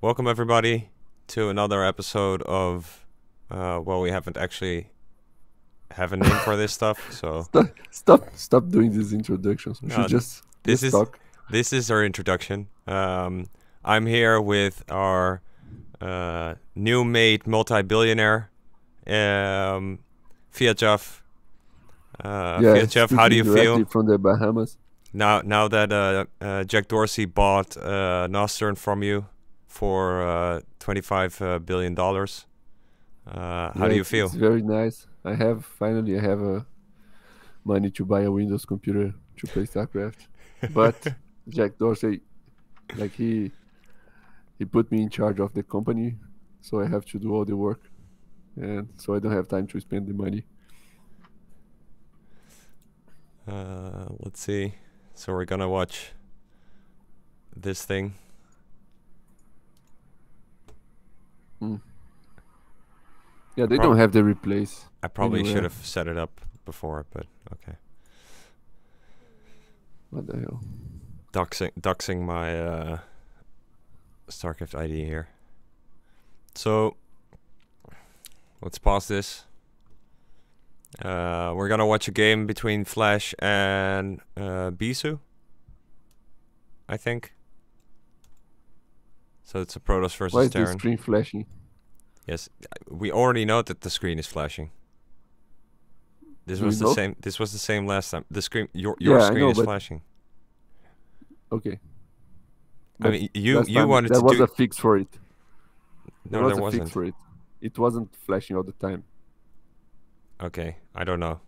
Welcome everybody to another episode of uh, well, we haven't actually have a name for this stuff, so Stop, stop, stop doing these introductions. We No, should just this is talk. this is our introduction. Um, I'm here with our uh, new made multi-billionaire, um, fiatjaf. Uh, yeah, fiatjaf, how do you feel From the Bahamas. now? Now that uh, uh, Jack Dorsey bought uh, Nostr from you for uh, 25 uh, dollars, uh, how Yeah, do you feel? It's very nice. I have finally I have a money to buy a Windows computer to play StarCraft. But Jack Dorsey, like he he put me in charge of the company, so I have to do all the work, and so I don't have time to spend the money. Uh, let's see. So we're gonna watch this thing. Yeah, they Prob- don't have the replace. I probably should have set it up before, but okay. What the hell? Doxing, doxing my uh, StarCraft ID here. So let's pause this. Uh, we're gonna watch a game between Flash and uh, Bisu. I think. So it's a Protoss versus Why is the Terran. screen flashing? Yes, we already know that the screen is flashing. This was we the know? same. This was the same last time. The screen, your your Yeah, screen know, is flashing. Okay. I mean, you you time wanted there to was do. a fix for it. no, there was there a wasn't. fix for it. It wasn't flashing all the time. Okay, I don't know.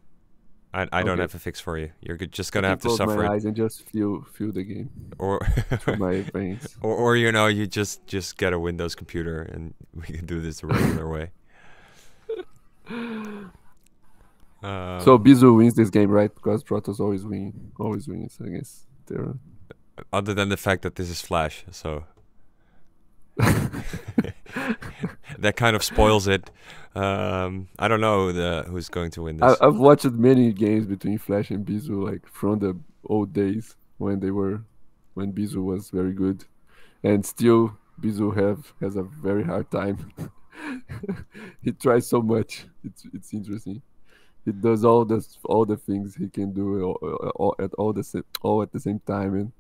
I I don't have a fix for you. You're just gonna can have to suffer. close my eyes and just feel feel the game or my veins. or or you know you just just get a Windows computer and we can do this the regular way. Uh, so Bisu wins this game, right? Because Protoss always win, always wins against Terra. other than the fact that this is Flash, so that kind of spoils it. Um, I don't know the who's going to win this. I've watched many games between Flash and Bisu, like from the old days when they were, when Bisu was very good, and still Bisu have has a very hard time. he tries so much. It's it's interesting. He does all the all the things he can do all, all, at all the all at the same time, and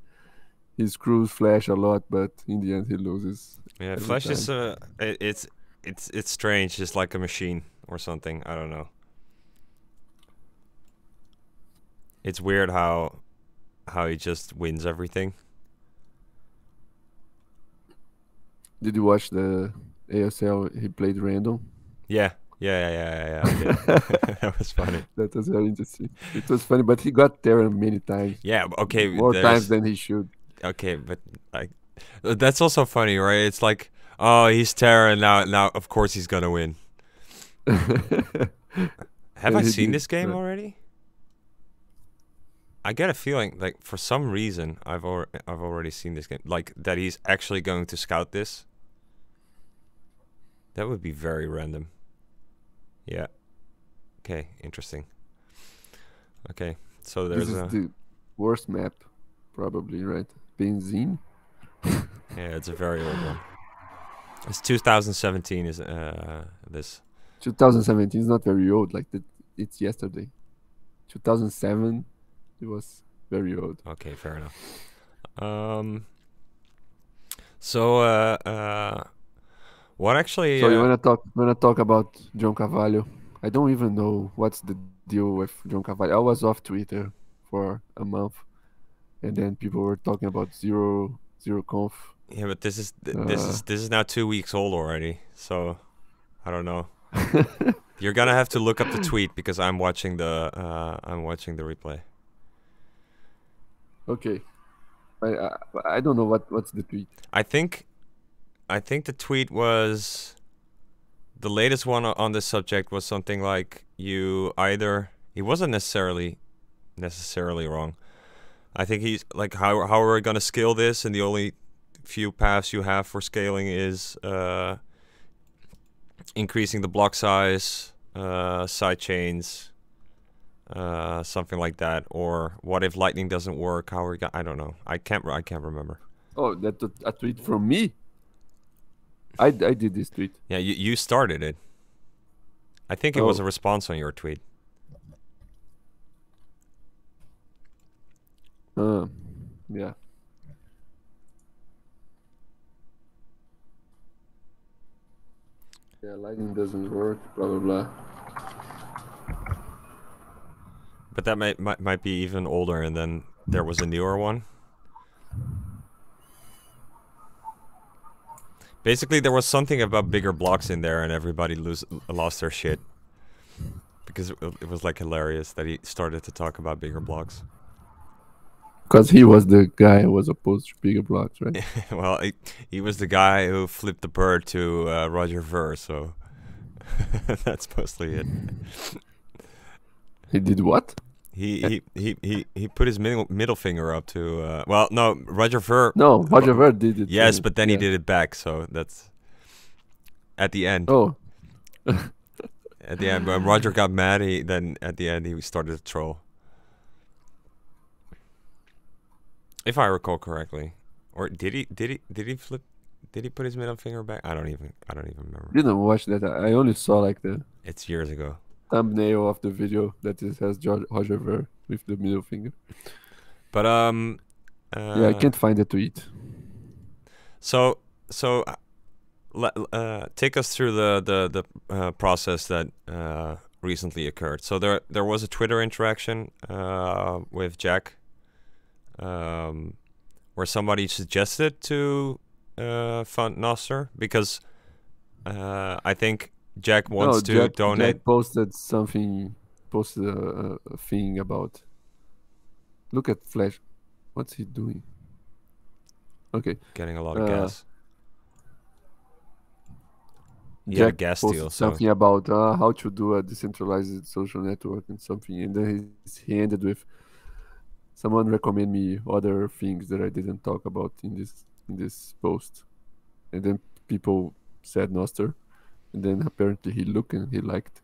he screws Flash a lot, but in the end he loses. yeah, Flash is uh, it, it's it's it's strange, just like a machine or something. I don't know. It's weird how how he just wins everything. Did you watch the ASL? He played random. Yeah, yeah, yeah, yeah, yeah. yeah, that was funny. That was very interesting. It was funny, but he got there many times. Yeah, okay. More there's- times than he should. Okay, but like that's also funny, right? It's like, oh, he's Terra now. Now, of course, he's gonna win. Have I seen this game already? I get a feeling like for some reason I've al- I've already seen this game. Like that he's actually going to scout this. That would be very random. Yeah. Okay, interesting. Okay, so this there's is a the worst map, probably, right? Benzene. yeah, it's a very old one. It's 2017 is uh this 2017 is not very old. Like the, it's yesterday. 2007, it was very old. Okay, fair enough. Um. So, uh, uh, what actually? So you uh, wanna talk? Wanna talk about John Carvalho? I don't even know what's the deal with John Carvalho. I was off Twitter for a month, and then people were talking about zero zero conf. Yeah, but this is th- this is uh, this is now two weeks old already. So, I don't know. You're gonna have to look up the tweet because I'm watching the uh I'm watching the replay. Okay. I, I I don't know what what's the tweet. I think, I think the tweet was, the latest one on this subject was something like you either he wasn't necessarily, necessarily wrong. I think he's like how how are we gonna scale this? And the only few paths you have for scaling is uh, increasing the block size, uh, side chains, uh, something like that. Or what if lightning doesn't work? How are we? Go- I don't know. I can't. I can't remember. Oh, that a tweet from me. I I did this tweet. Yeah, you you started it. I think it was Oh. a response on your tweet. Uh, yeah. Yeah, lightning doesn't work. Blah blah blah. But that might, might might be even older, and then there was a newer one. Basically, there was something about bigger blocks in there, and everybody lose, lost their shit because it, it was like hilarious that he started to talk about bigger blocks. Because he was the guy who was opposed to bigger blocks, right? well, he, he was the guy who flipped the bird to uh, Roger Ver, so that's mostly it. He did what? He he, he, he, he put his middle, middle finger up to uh, well no Roger Ver No, Roger Ver did it. yes but then he did it back so that's at the end Oh, at the end when Roger got mad he then at the end he started to troll if I recall correctly or did he did he did he flip did he put his middle finger back I don't even I don't even remember didn't watch that. I only saw like the it's years ago thumbnail of the video that it has George, Roger Ver with the middle finger. but um uh, yeah, I can't find the tweet. So so uh, uh, take us through the the the uh, process that uh, recently occurred. So there there was a Twitter interaction uh, with Jack, um, where somebody suggested to uh, fund Nostr because uh, I think Jack wants no, to Jack, donate. Jack posted something, posted a, a, thing about. Look at Flash. What's he doing? Okay. Getting a lot of uh, gas. Yeah, Jack gas posted deal, so- something about uh, how to do a decentralized social network and something, and then he, he ended with someone recommend me other things that I didn't talk about in this in this post, and then people said Nostr, and then apparently he looked and he liked.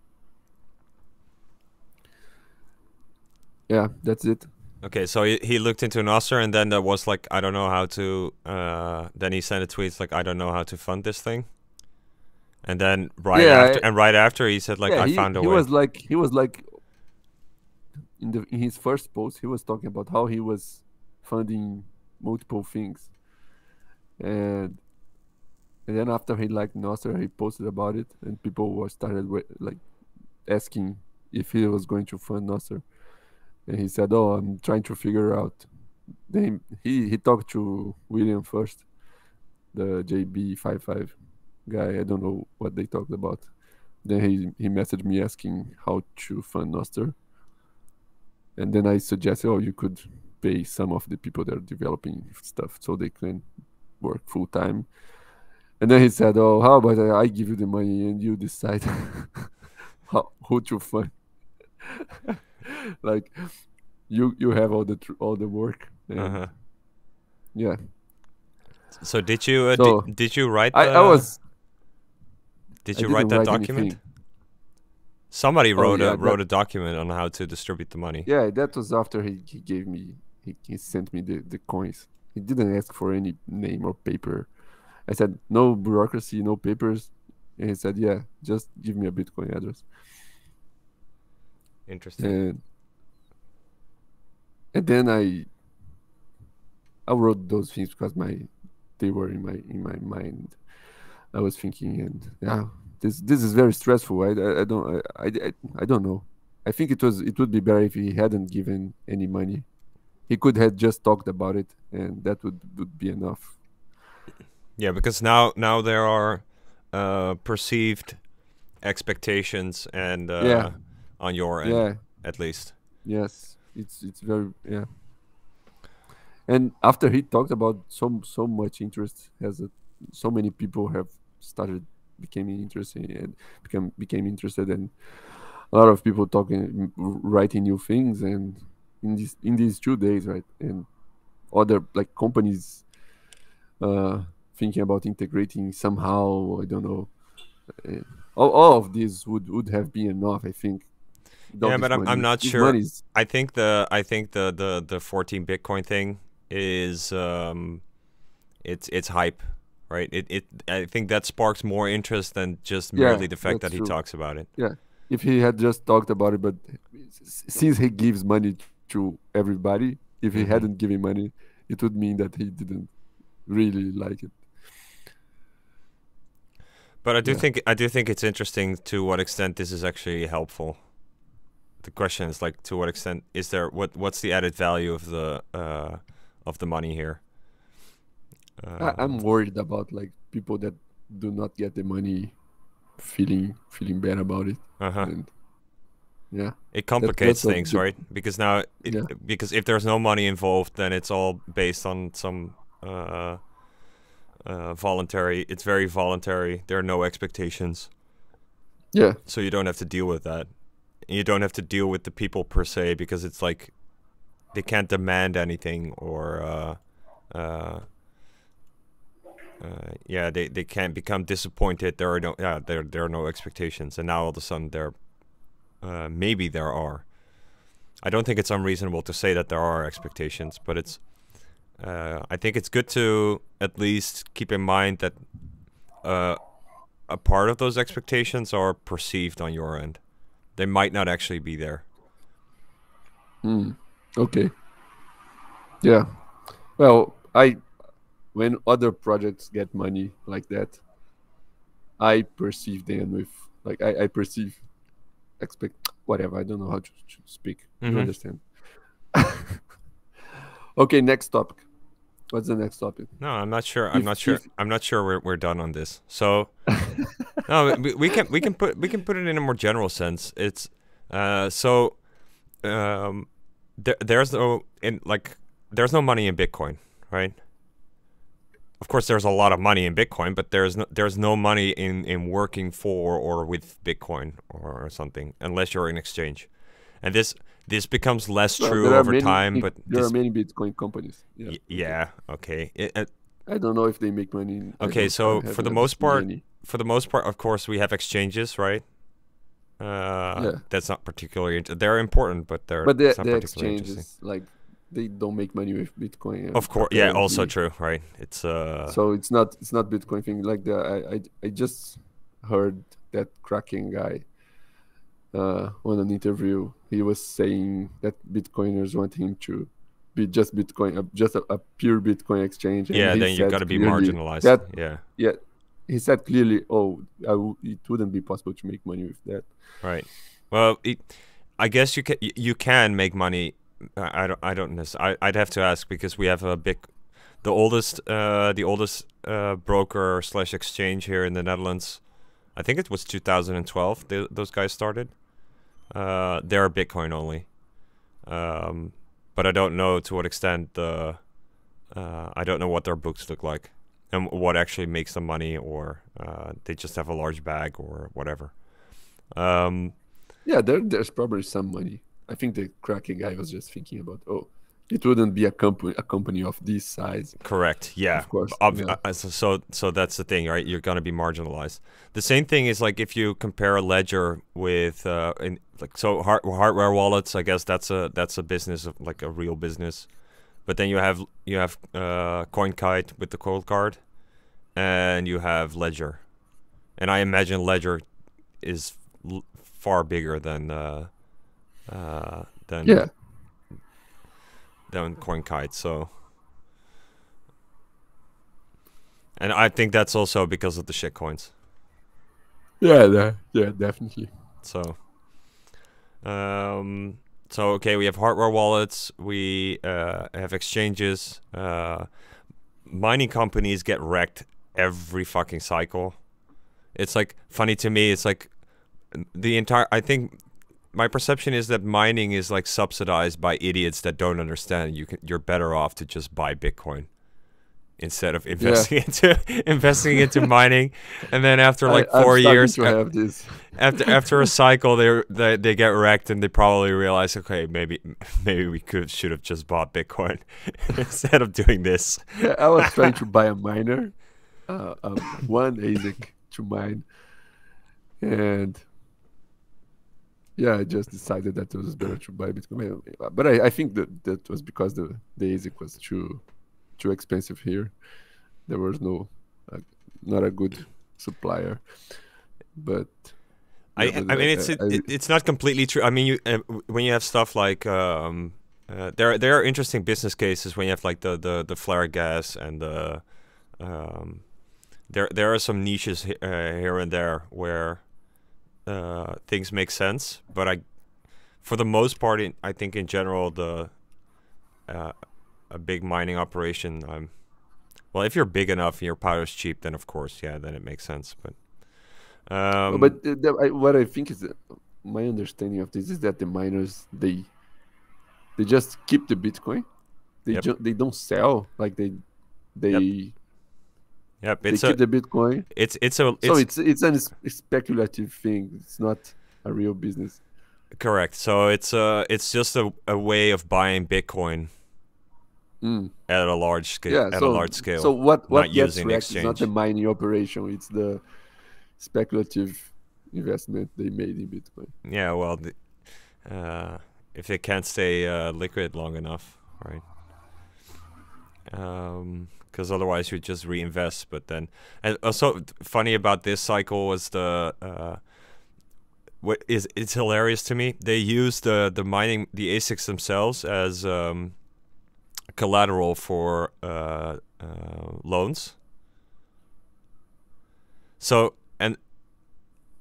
Yeah, that's it. Okay, so he, he looked into Nostr and then there was like I don't know how to. Uh, then he sent a tweet like I don't know how to fund this thing. And then right Yeah, after, I- and right after he said like yeah, I he, found a he way. was like he was like in the in his first post he was talking about how he was funding multiple things. And and then after he liked Nostr he posted about it and people were started like asking if he was going to fund Nostr and he said oh I'm trying to figure out then he he talked to William first the JB55 guy. I don't know what they talked about. Then he he messaged me asking how to fund Nostr. And then I suggested, oh, you could pay some of the people that are developing stuff so they can work full time. And then he said, oh, how about I I give you the money and you decide how who to fund. like you you have all the tr- all the work. Uh-huh. Yeah, So did you uh, So, did, did you write? I, the, I was Did I you write that write document? anything. Somebody Oh, wrote yeah, a that- wrote a document on how to distribute the money. Yeah, that was after he, he gave me he, he sent me the, the coins. He didn't ask for any name or paper. I said no bureaucracy, no papers. And he said, Yeah, just give me a Bitcoin address. Interesting. And and then I I wrote those things because my they were in my in my mind. I was thinking and yeah, this this is very stressful. I I, I don't I, I I don't know. I think it was it would be better if he hadn't given any money. He could have just talked about it and that would, would be enough. Yeah, because now now there are uh, perceived expectations and uh, Yeah. on your end Yeah. at least. Yes, it's it's very yeah. And after he talked about so so much interest, has a, so many people have started becoming interested and become became interested, and a lot of people talking, writing new things, and in these in these two days, right, and other like companies, uh, thinking about integrating somehow. I don't know. Uh, all, all of these would would have been enough, I think. without Yeah, but I'm- I'm not This sure. is- I think the I think the the the 14 Bitcoin thing is um it's it's hype. Right? It it I think that sparks more interest than just Yeah, merely the fact that he true. talks about it. Yeah, if he had just talked about it, but since he gives money to everybody, if he Mhm. hadn't given money, it would mean that he didn't really like it. But I do Yeah. think I do think it's interesting to what extent this is actually helpful. The question is like to what extent is there what what's the added value of the uh, of the money here? I, I'm Um, worried about like people that do not get the money, feeling feeling bad about it, uh-huh. and yeah, It complicates a things, right? Because now, it, Yeah. because if there's no money involved, then it's all based on some uh, uh, voluntary. It's very voluntary. There are no expectations, yeah, so you don't have to deal with that. You don't have to deal with the people per se because it's like they can't demand anything or. Uh, uh, uh, yeah, they, they can't become disappointed. There are no yeah there there are no expectations, and now all of a sudden there, uh, maybe there are. I don't think it's unreasonable to say that there are expectations, but it's. Uh, I think it's good to at least keep in mind that uh, a part of those expectations are perceived on your end. They might not actually be there. Hmm. Okay. Yeah. Well, I when other projects get money like that, I perceive them with like I, I perceive expect whatever. I don't know how to, to speak. You Mhm. understand? okay, next topic. What's the next topic? No, I'm not sure. I'm If- not sure. if- I'm not sure we're we're done on this. So, no, we, we can we can put we can put it in a more general sense. It's uh so um there there's no in like there's no money in Bitcoin, right? Of course, there's a lot of money in Bitcoin, but there's no there's no money in in working for or with Bitcoin or, or something unless you're in exchange, and this this becomes less Well, true over many time. But there this, are many Bitcoin companies. Yeah. yeah, okay. It, I don't know if they make money. Okay, so for the most part, for the most part, of course, we have exchanges, right? Uh, Yeah. That's not particularly. They're important, but they're. but the, not the particularly interesting. exchanges like they don't make money with Bitcoin. Of course, yeah. Also true, right? It's uh. so it's not it's not Bitcoin thing like the I I, I just heard that Kraken guy uh, on an interview. He was saying that Bitcoiners want him to be just Bitcoin, uh, just a, a pure Bitcoin exchange. and yeah, then you got to be marginalized. That yeah, yeah, he said clearly, oh, I w- it wouldn't be possible to make money with that. right. Well, it, I guess you can you can make money. I, don't. I don't. I I'd have to ask because we have a big, the oldest uh the oldest uh broker slash exchange here in the Netherlands. I think it was 2012. Th- those guys started. Uh, they're Bitcoin only. Um, but I don't know to what extent the. Uh, I don't know what their books look like, and what actually makes them money, or uh, they just have a large bag, or whatever. Um, Yeah, there there's probably some money. I think the Kraken guy was just thinking about, oh, it wouldn't be a company a company of this size. Correct. Yeah. Of course, Ob- yeah. uh, so, so so that's the thing, right? You're gonna be marginalized. The same thing is like if you compare a ledger with uh, in, like so hard, hardware wallets. I guess that's a that's a business of like a real business. But then you have you have uh, CoinKite with the Coldcard, and you have Ledger, and I imagine Ledger is l- far bigger than uh, uh, than Yeah, than CoinKite. So, and I think that's also because of the shit coins. yeah, yeah, yeah, definitely. So, um, so okay, we have hardware wallets. We uh, have exchanges. Uh, mining companies get wrecked every fucking cycle. It's like funny to me. It's like the entire. I think my perception is that mining is like subsidized by idiots that don't understand. You can. You're better off to just buy Bitcoin instead of investing into investing into mining, and then after like I, I'm 4 years, this. after after a cycle they, they they get wrecked and they probably realize okay maybe maybe we could should have just bought bitcoin instead of doing this Yeah, I was trying to buy a miner, uh, um, one ASIC to mine, and yeah, I just decided that it was better to buy Bitcoin. But I, I think that that was because the the ASIC was too too expensive here. There was no a not a good supplier. But I, I mean, it's I- it, I- it, it's not completely true. I mean, you uh, when you have stuff like um, uh, there there are interesting business cases when you have like the the the flare gas and the um, there there are some niches uh, here and there where uh, things make sense. But I, for the most part, in, I think in general the uh, a big mining operation. Um, well, if you're big enough and your power's cheap, then of course, yeah, then it makes sense. But um, but uh, the, I, what I think is that my understanding of this is that the miners they they just keep the Bitcoin. They Yep. they don't sell like they they yep, they it's keep a the Bitcoin. it's it's a it's so it's it's an speculative thing. It's not a real business. correct. So it's uh it's just a, a way of buying Bitcoin Mm. at a large scale. Yeah, at so a large scale. so what what gets wrecked is not the mining operation. It's the speculative investment they made in Bitcoin. yeah, well, the, uh, if it can't stay uh, liquid long enough, right? Because otherwise you just reinvest. But then, and also funny about this cycle was the uh, what is it's hilarious to me. They use the the mining the ASICs themselves as um, collateral for uh, uh, loans. So and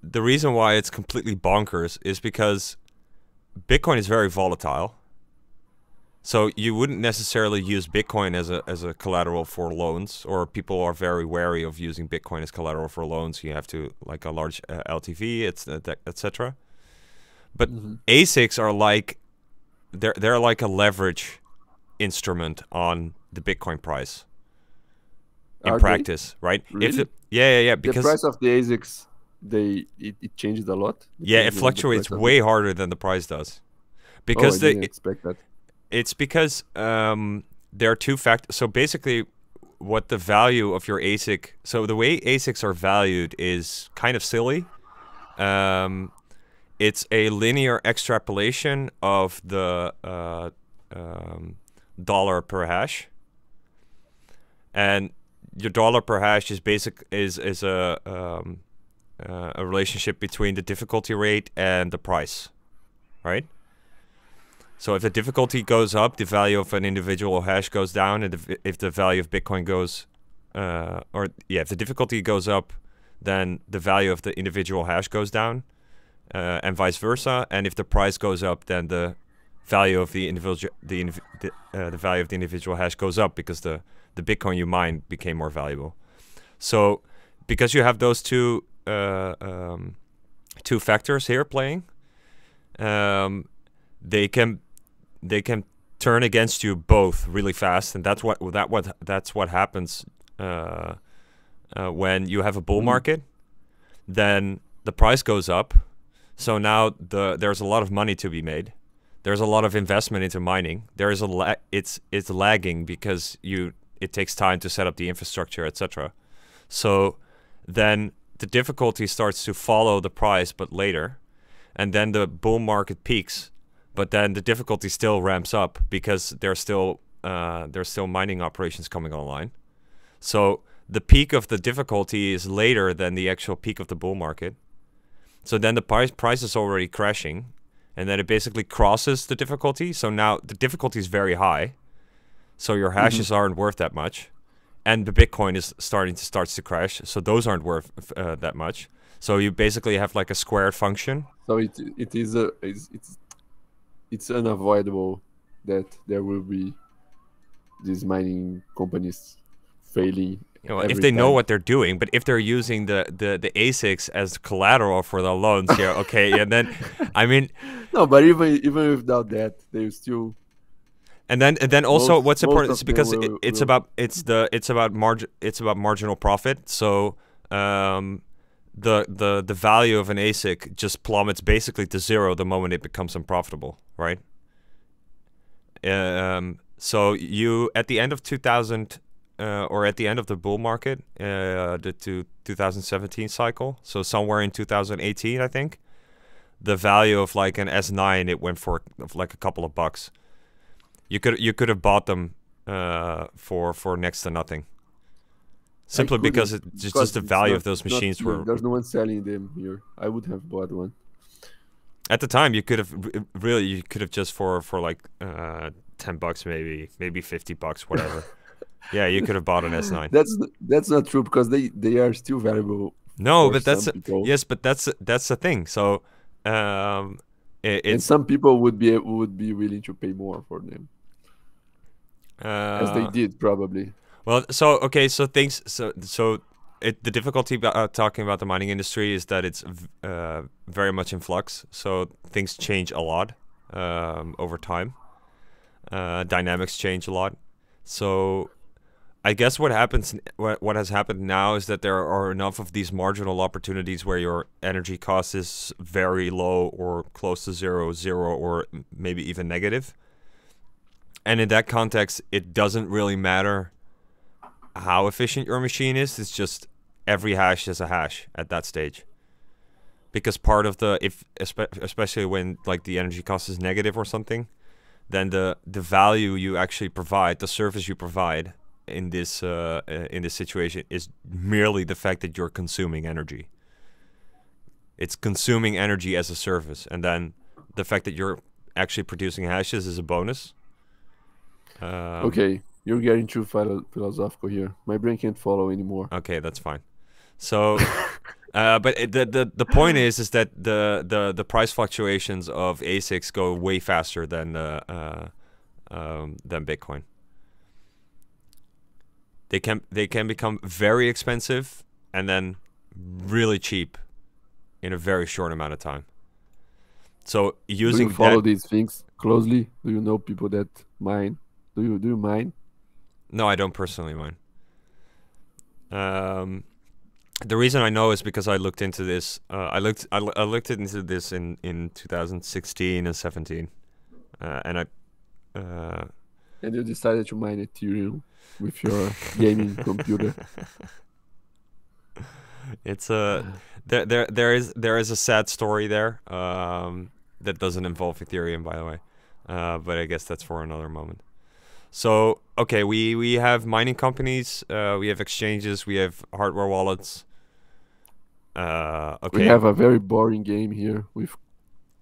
the reason why it's completely bonkers is because Bitcoin is very volatile. So you wouldn't necessarily use Bitcoin as a as a collateral for loans, or people are very wary of using Bitcoin as collateral for loans. You have to like a large uh, LTV, it's etc. But ASICs are like they're they're like a leverage instrument on the Bitcoin price in Are they? practice, right? If Really? it, yeah, yeah, Because the price of the ASICs they it, it changes a lot. yeah, it fluctuates way harder than the price does. Oh, Because I they expect that. It's because um, there are two factors. So basically, what the value of your ASIC. So the way ASICs are valued is kind of silly. Um, it's a linear extrapolation of the uh, um, dollar per hash, and your dollar per hash is basic is is a um, uh, a relationship between the difficulty rate and the price, right? So if the difficulty goes up, the value of an individual hash goes down, and if, if the value of Bitcoin goes, uh, or yeah, if the difficulty goes up, then the value of the individual hash goes down, uh, and vice versa. And if the price goes up, then the value of the individual the indiv- the, uh, the value of the individual hash goes up because the the Bitcoin you mined became more valuable. So because you have those two uh, um, two factors here playing, um, they can they can turn against you both really fast, and that's what that what that's what happens uh, uh, when you have a bull Mm. market. Then the price goes up, so now the there's a lot of money to be made. There's a lot of investment into mining. There is a la- it's it's lagging because you it takes time to set up the infrastructure, etc. So then the difficulty starts to follow the price, but later, and then the bull market peaks, but then the difficulty still ramps up because there's still uh, there's still mining operations coming online. So the peak of the difficulty is later than the actual peak of the bull market. So then the price price is already crashing, and then it basically crosses the difficulty. So now the difficulty is very high, so your hashes aren't worth that much, and the Bitcoin is starting to starts to crash. So those aren't worth uh, that much. So you basically have like a squared function. So it it is a it's it's, it's unavoidable that there will be these mining companies failing. You know, if they know what they're doing, but if they're using the, the, the ASICs as collateral for the loans, yeah, okay, and then, I mean, No, but even even without that, they still and then and then also Most- what's important is because it, it's will- about it's the it's about margin it's about marginal profit. So um, the the the value of an ASIC just plummets basically to zero the moment it becomes unprofitable, right? Um, so you at the end of 2000 uh, or at the end of the bull market, uh, the two, 2017 cycle, so somewhere in 2018, I think, the value of like an S9 it went for like a couple of bucks. You could you could have bought them uh, for for next to nothing. Simply because it, just, because just the value not- of those machines here. were There's no one selling them here. I would have bought one. at the time you could have really you could have just for for like uh 10 bucks maybe maybe 50 bucks whatever yeah you could have bought an s9 That's that's not true because they they are still valuable. no but that's people. yes but that's that's the thing so um it, and some people would be would be willing to pay more for them, as they uh, did probably. Well, so okay, so things, so so it the difficulty about uh, talking about the mining industry is that it's uh, very much in flux. So things change a lot um, over time. Uh, dynamics change a lot. So I guess what happens, what what has happened now is that there are enough of these marginal opportunities where your energy cost is very low or close to zero, zero, or maybe even negative. And in that context, it doesn't really matter how efficient your machine is. It's just every hash is a hash at that stage. Because part of the if especially when like the energy cost is negative or something, then the the value you actually provide, the service you provide in this uh, uh, in this situation is merely the fact that you're consuming energy. It's consuming energy as a service, and then the fact that you're actually producing hashes is a bonus. Um, okay, you're getting too philo- philosophical here. My brain can't follow anymore. Okay, that's fine. So, uh, but it, the the the point is is that the the the price fluctuations of ASICs go way faster than uh, uh, um, than Bitcoin. They can they can become very expensive and then really cheap in a very short amount of time. So Do you using follow that, these things closely? Do you know people that mine? Do you do you mine? No, I don't personally mind. Um, the reason I know is because I looked into this. Uh, I looked I, I looked into this in in 2016 and 17, uh, and I. Uh, And you decided to mine Ethereum with your gaming computer. it's a there there there is there is a sad story there um, that doesn't involve Ethereum, by the way. Uh, but I guess that's for another moment. So okay, we we have mining companies, uh, we have exchanges, we have hardware wallets. Uh, okay, We have a very boring game here with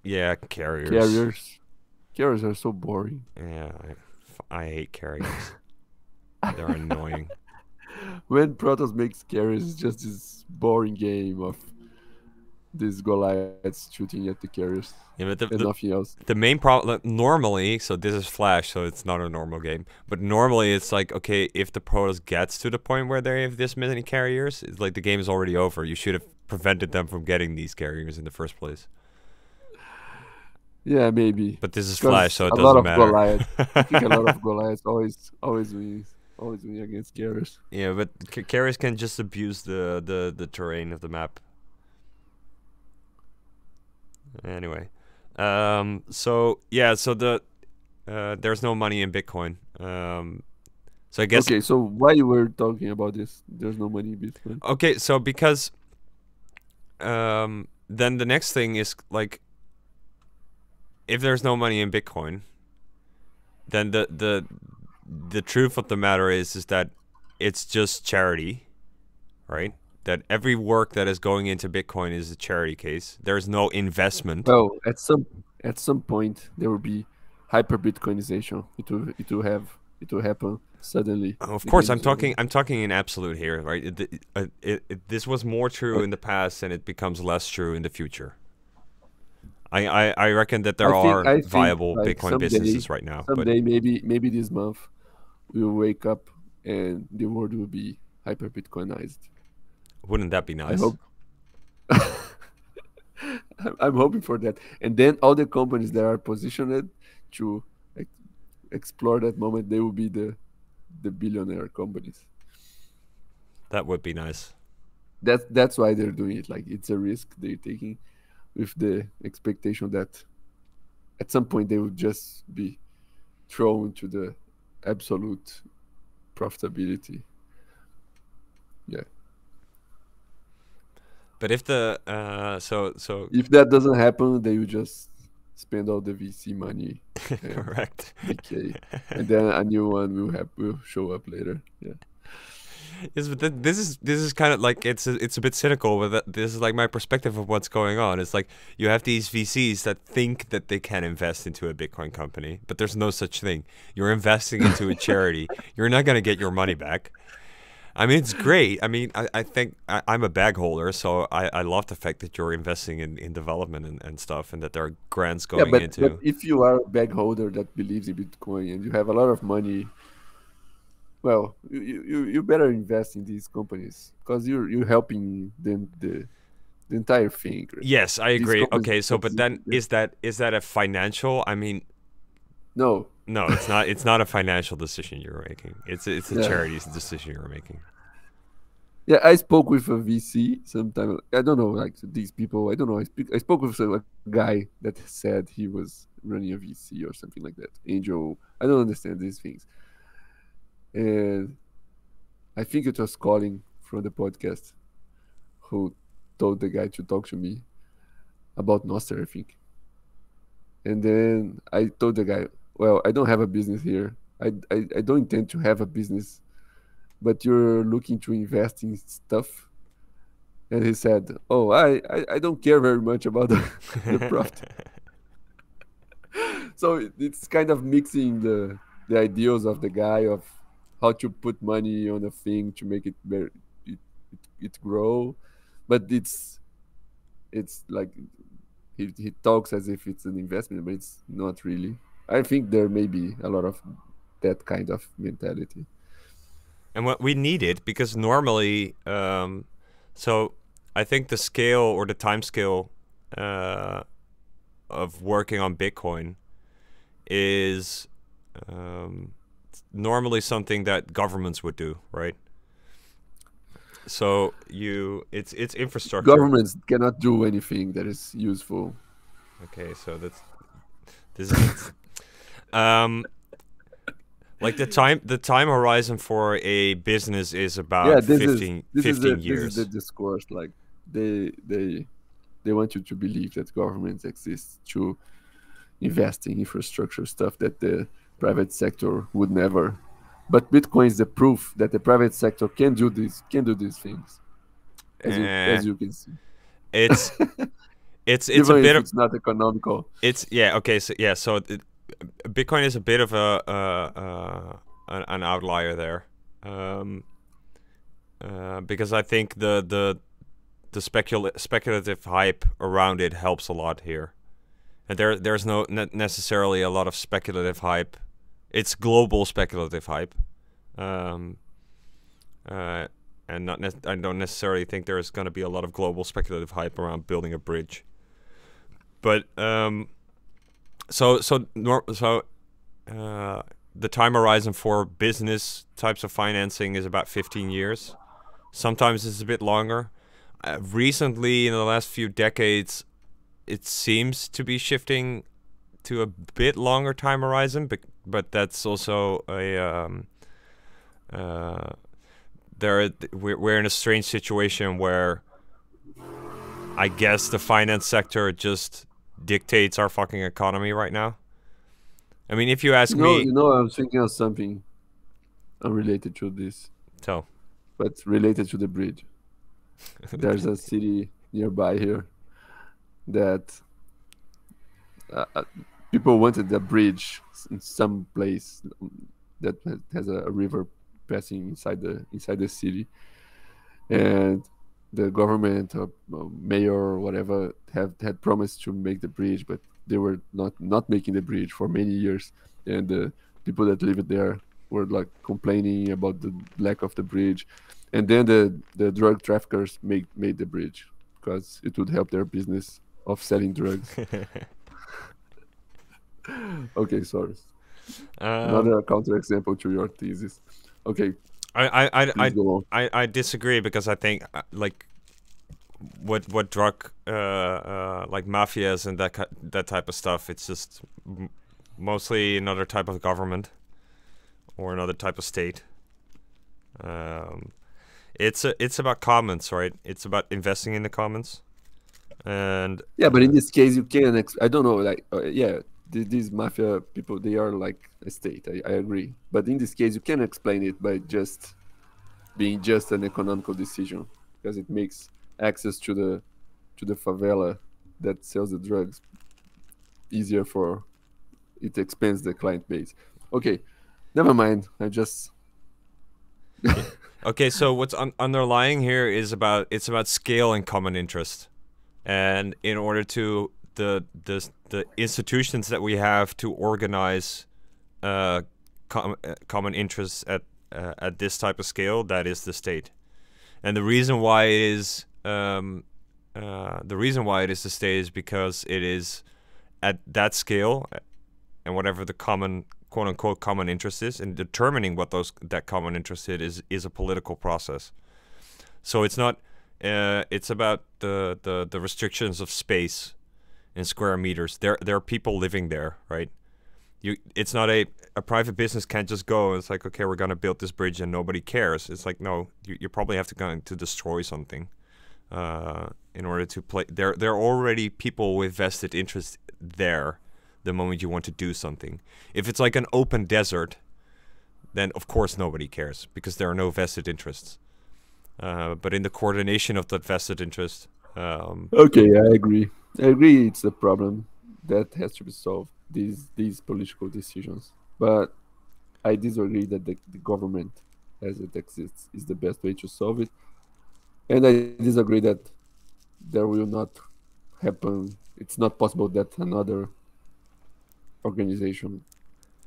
yeah, carriers. carriers. Carriers are so boring. Yeah, I hate carriers. They're annoying. When Protoss makes carriers, it's just this boring game of these Goliaths shooting at the carriers Yeah, but the, and the, nothing else. the main problem normally, so this is Flash, so it's not a normal game. But normally, it's like okay, if the Protoss gets to the point where they have this many carriers, it's like the game is already over. You should have prevented them from getting these carriers in the first place. Yeah, maybe. But this is Flash, so it a doesn't lot of matter. Goliaths. I think a lot of Goliaths always always wins always win against carriers. yeah, but ca- carriers can just abuse the, the the terrain of the map. Anyway, um, so yeah, so the uh, there's no money in Bitcoin. Um, so I guess Okay, so why you were talking about this? There's no money in Bitcoin. Okay, so because um, then the next thing is like if there's no money in Bitcoin, then the the the truth of the matter is is that it's just charity, right? That every work that is going into Bitcoin is a charity case. There's no investment. Well, at some at some point there will be hyper Bitcoinization. It will it will have it will happen suddenly. Of course, I'm is over. talking. I'm talking in absolute here, right? It, it, uh, it, this was more true in the past, and it becomes less true in the future. I, I, I reckon that there think- are think, viable like, Bitcoin someday- businesses right now, but maybe maybe this month, we'll wake up and the world will be hyper Bitcoinized. Wouldn't that be nice? I hope. I'm- hoping for that, and then all the companies that are positioned to ex- explore that moment, they will be the the billionaire companies. That would be nice. That's that's why they're doing it. Like it's a risk they're taking, with the expectation that at some point they will just be thrown to the absolute profitability. Yeah. But if the uh, so so If that doesn't happen, they will just spend all the VC money correct. decay, and then a new one will have will show up later. Yeah. Yes, but th- this is this is kind of like it's a, it's a bit cynical, but this is like my perspective of what's going on. It's like you have these VCs that think that they can invest into a Bitcoin company, but there's no such thing. You're investing into a charity. You're not going to get your money back. I mean, it's great. I mean, I, I think I, am a bag holder, so I, I love the fact that you're investing in, in development and, and stuff and that there are grants going yeah, but, into. But if you are a bag holder that believes in Bitcoin and you have a lot of money, well, you, you, you better invest in these companies because you're you're helping them the the entire thing. Right? Yes, I agree. Okay, so but then is that is that a financial? I mean, no, no, it's not. It's not a financial decision you're making. It's it's a yeah. charity's decision you're making. Yeah, I spoke with a VC sometime. I don't know, like these people. I don't know. I speak. I spoke with a guy that said he was running a VC or something like that. Angel. I don't understand these things. And I think it was Colin from the podcast who told the guy to talk to me about Nostr, I think. And then I told the guy, well, I don't have a business here. I, I, I don't intend to have a business, but you're looking to invest in stuff. And he said, oh, I, I, I don't care very much about the, the profit. so it's kind of mixing the, the ideals of the guy of how to put money on a thing to make it very, it, it, it grow. But it's it's like he, he talks as if it's an investment, but it's not really. I think there may be a lot of that kind of mentality. And what we need it because normally, um, so I think the scale or the time scale uh, of working on Bitcoin is um, normally something that governments would do, right? So you, it's it's infrastructure. Governments cannot do anything that is useful. Okay, so that's this is um, like the time the time horizon for a business is about yeah, this 15, is, this 15 is the, years. This is the discourse. Like they they they want you to believe that governments exist to invest in infrastructure stuff that the private sector would never. But Bitcoin is the proof that the private sector can do this can do these things. As, uh, you, as you can see. It's it's it's Even a bit of it's not economical. It's yeah okay so yeah so it, Bitcoin is a bit of a, an, an, outlier there, um, uh, because I think the the the specula- speculative hype around it helps a lot here, and there there's no necessarily a lot of speculative hype. It's global speculative hype, um, uh, and not I don't necessarily think there's going to be a lot of global speculative hype around building a bridge, but um, so so so uh, the time horizon for business types of financing is about 15 years. Sometimes it's a bit longer. Uh, recently, in the last few decades, it seems to be shifting to a bit longer time horizon, but but that's also a um, uh, there we're, we're in a strange situation where I guess the finance sector just dictates our fucking economy right now. I mean, if you ask know, me, you know, I'm thinking of something unrelated to this. Tell. But related to the bridge. There's a city nearby here that uh, uh people wanted a bridge in some place that has a river passing inside the inside the city, and the government or, or mayor or whatever have had promised to make the bridge, but they were not not making the bridge for many years, and the people that live there were like complaining about the lack of the bridge, and then the the drug traffickers made made the bridge because it would help their business of selling drugs. okay, sorry. Um, Another counterexample to your thesis. Okay, I I I I, I, disagree because I think uh, like what what drug uh, uh, like mafias and that that type of stuff. It's just mostly another type of government or another type of state. Um, it's a, it's about commons, right? It's about investing in the commons, and yeah. But in this case, you can. I don't know. Like uh, yeah, these mafia people they are like a state I, I, agree but in this case you can explain it by just being just an economical decision because it makes access to the to the favela that sells the drugs easier for it expands the client base. Okay, never mind. I just okay. So what's un- underlying here is about it's about scale and common interest, and in order to the the the institutions that we have to organize uh, com- uh, common interests at uh, at this type of scale, that is the state, and the reason why it is um, uh, the reason why it is the state is because it is at that scale and whatever the common quote unquote common interest is and determining what those that common interest is is a political process. So it's not uh, it's about the, the the restrictions of space in square meters there there are people living there right you it's not a a private business can't just go it's like okay we're to build this bridge and nobody cares it's like no you, you probably have to go to destroy something uh, in order to play there there are already people with vested interest there the moment you want to do something. If it's like an open desert, then of course nobody cares because there are no vested interests. Uh, but in the coordination of that vested interest. Um, okay, I agree. I agree. It's a problem that has to be solved. These these political decisions, but I disagree that the, the government, as it exists, is the best way to solve it, and I disagree that there will not happen. It's not possible that another organization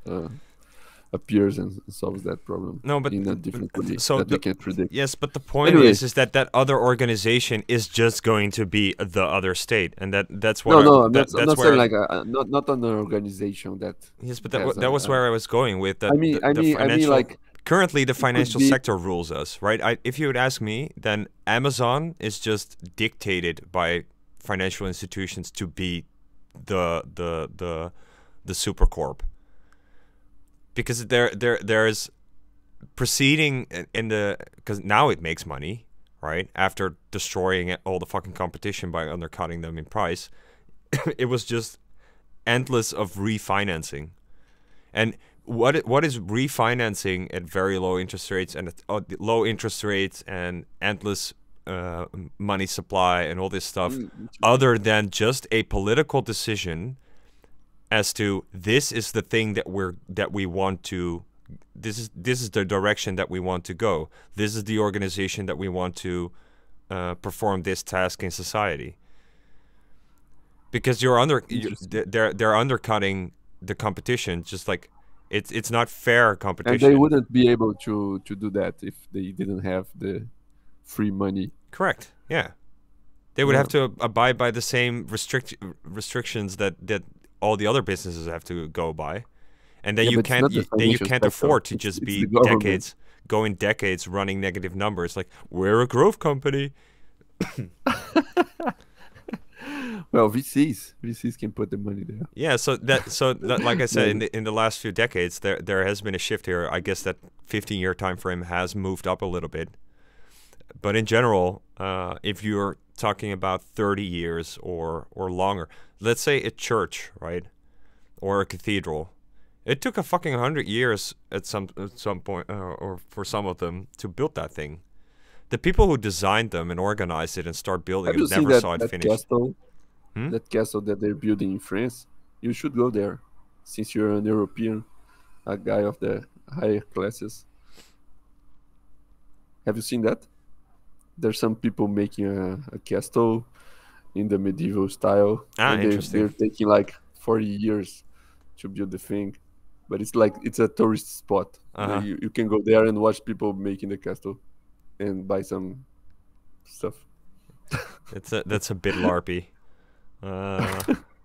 uh, appears and solves that problem. No, but in a different uh, way so that the, we can predict. Yes, but the point Anyway. is, is that that other organization is just going to be the other state, and that that's what No, no, I'm that, not, I'm that's not where saying like a, not not an organization that. yes, but that, that was a- where I was going with that. I mean, the, I mean, I mean, like currently the financial sector rules us, right? I, if you would ask me, then Amazon is just dictated by financial institutions to be the the the the super corp because there there there's proceeding in- the because now it makes money right? After destroying all the fucking competition by undercutting them in price it was just endless of refinancing. And what what is refinancing at very low interest rates and at, uh, low interest rates and endless uh, money supply and all this stuff Mm, other than just a political decision as to this is the thing that we're that we want to this is this is the direction that we want to go this is the organization that we want to uh, perform this task in society because you're under you, they're they're undercutting the competition just like it's it's not fair competition. and they wouldn't be able to to do that if they didn't have the free money. Correct. Yeah. They would have to abide by the same restrict restrictions that that all the other businesses have to go by, and then Yeah, you can't the you, then you can't sector, afford to just it's be the government. decades going decades running negative numbers. Like we're a growth company. Well, VCs, VCs can put the money there. Yeah. So that so that, like I said, in the in the last few decades, there there has been a shift here. I guess that 15 year time frame has moved up a little bit, but in general, uh, if you're talking about 30 years or or longer, let's say a church, right, or a cathedral, it took a fucking hundred years at some at some point, uh, or for some of them, to build that thing. The people who designed them and organized it and start building Have it never that, saw it that finished. castle? Hmm? That castle that they're building in France. You should go there, since you're an European, a guy of the higher classes. Have you seen that? There's some people making a, a castle in the medieval style. Ah, and interesting. They're taking like 40 years to build the thing, but it's like it's a tourist spot. Uh-huh. You, you can go there and watch people making the castle, and buy some stuff. It's a that's a bit larpy. Uh,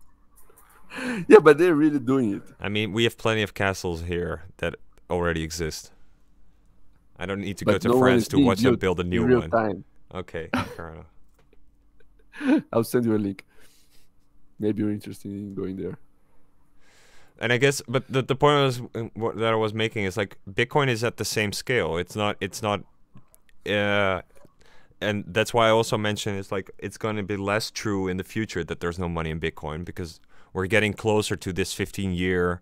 Yeah, but they're really doing it. I mean, we have plenty of castles here that already exist. I don't need to go to no France to watch them build a new one. time. Okay, fair enough. I'll send you a link. Maybe you're interested in going there. And I guess, but the the point was uh, that I was making is like Bitcoin is at the same scale. It's not. It's not. Uh, and that's why I also mentioned it's like it's going to be less true in the future that there's no money in Bitcoin because we're getting closer to this 15 year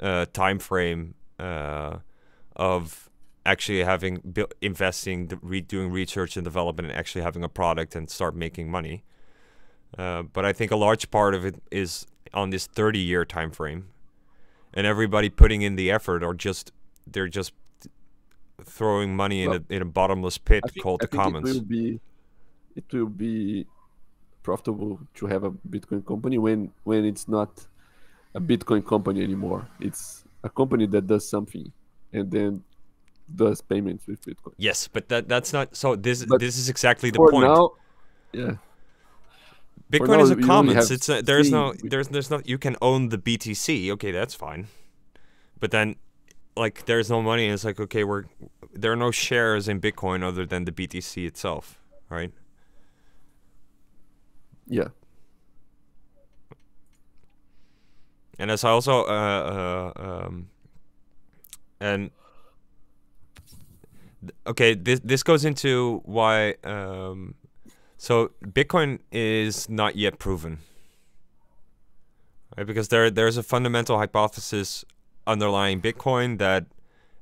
uh, time frame uh, of actually having investing, re- doing research and development, and actually having a product and start making money. Uh, but I think a large part of it is on this 30 year time frame, and everybody putting in the effort or just they're just throwing money Well, in a in a bottomless pit think, called I the commons. it will be it will be profitable to have a Bitcoin company when when it's not a Bitcoin company anymore. It's a company that does something and then does payments with Bitcoin. Yes, but that that's not so. This But this is exactly the For point. now, yeah, Bitcoin now, is a commons. It's a, there's no there's there's no you can own the BTC. Okay, that's fine. But then like there's no money and it's like okay, we're there are no shares in Bitcoin other than the BTC itself, right? yeah, And as I also uh, uh um and okay, this this goes into why um so Bitcoin is not yet proven. Right? Because there there's a fundamental hypothesis underlying Bitcoin that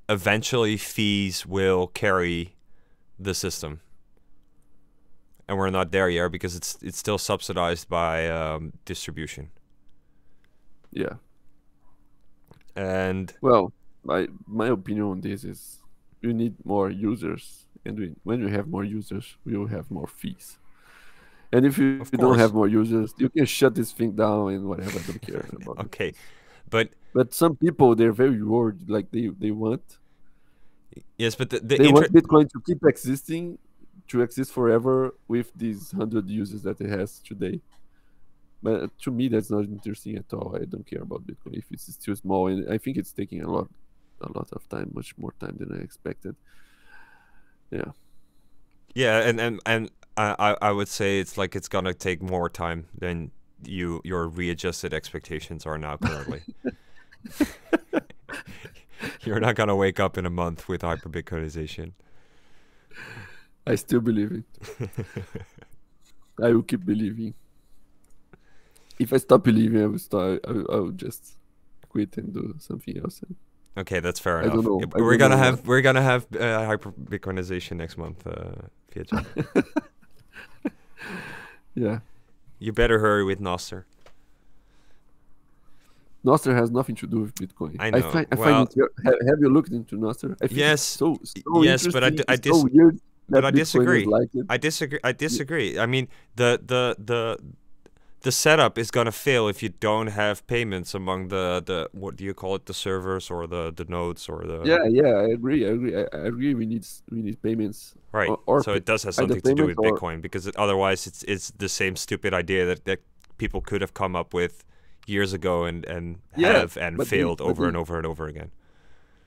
eventually fees will carry the system. And we're not there yet because it's it's still subsidized by um, distribution. yeah. And Well, my my opinion on this is you need more users, and when you have more users, we will have more fees. And if you, Of you don't have more users, you can shut this thing down and whatever. I don't care about it. okay, but But some people they're very worried, like they they want yes, but the, the they want Bitcoin to keep existing, to exist forever with these hundred users that it has today. But to me, that's not interesting at all. I don't care about Bitcoin if it's too small, and I think it's taking a lot, a lot of time, much more time than I expected. Yeah, yeah, and and and I I would say it's like it's gonna take more time than you your readjusted expectations are now currently. You're not gonna wake up in a month with hyperbitcoinization. I still believe it. I will keep believing. If I stop believing, I will start. I will, I will just quit and do something else. Okay, that's fair I enough. know. If- I We're gonna have we're gonna have uh, hyper Bitcoinization next month, uh. Yeah, You better hurry with Noster. Nostr has nothing to do with Bitcoin. I know. find, I Well- find it. Have, have you looked into Nostr? I think it's Yes, So, so yes, but I I so dis- weird but I disagree. Like it. I disagree. I disagree. I mean, the the the the setup is gonna fail if you don't have payments among the the what do you call it the servers or the the nodes or the yeah, yeah, I agree. I agree. I, I agree. We need we need payments. right. or- or so it does have something to do with or- Bitcoin because it, otherwise it's it's the same stupid idea that that people could have come up with years ago and and Yeah, have and but they- failed over they- and over and over again.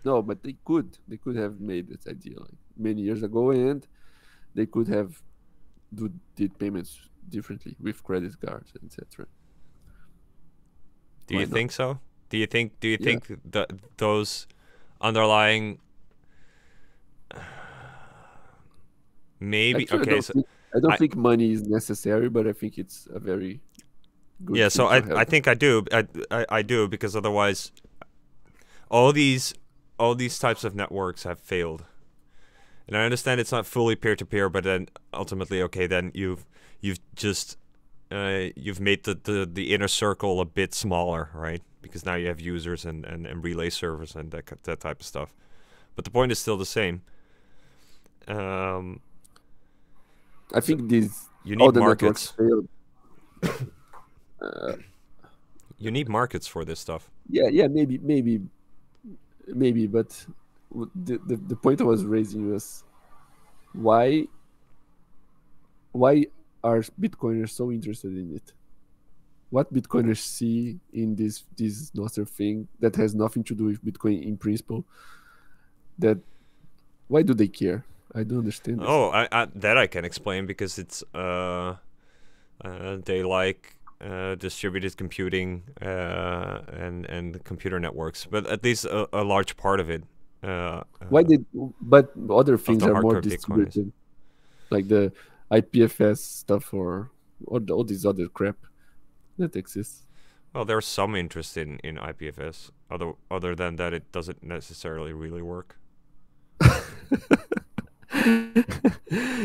No, but they could. They could have made this idea like many years ago, and they could have do did payments differently with credit cards, etc. Do Why you not? think so? Do you think do you Yeah. think that those underlying maybe Actually, I okay don't so think, I don't I- think money is necessary, but I think it's a very good. yeah so I, I think I do I, I I do because otherwise all these all these types of networks have failed and I understand it's not fully peer to peer but then ultimately okay then you've you've just uh, you've made the, the, the inner circle a bit smaller right? Because now you have users and, and, and relay servers and that, that type of stuff. But the point is still the same. Um, I think these you need markets. uh, you need markets for this stuff. Yeah, yeah, maybe, maybe, maybe, but the, the the point I was raising was why why are Bitcoiners so interested in it? What Bitcoiners see in this this Nostr thing that has nothing to do with Bitcoin in principle? That why do they care? I don't understand. this. Oh, I, I, that I can explain because it's uh, uh, they like uh, distributed computing uh, and and computer networks, but at least a, a large part of it. Uh, Why did but other things are more distributed, like the IPFS stuff or the, all this other crap that exists. well, there's some interest in in IPFS. Other other than that, it doesn't necessarily really work.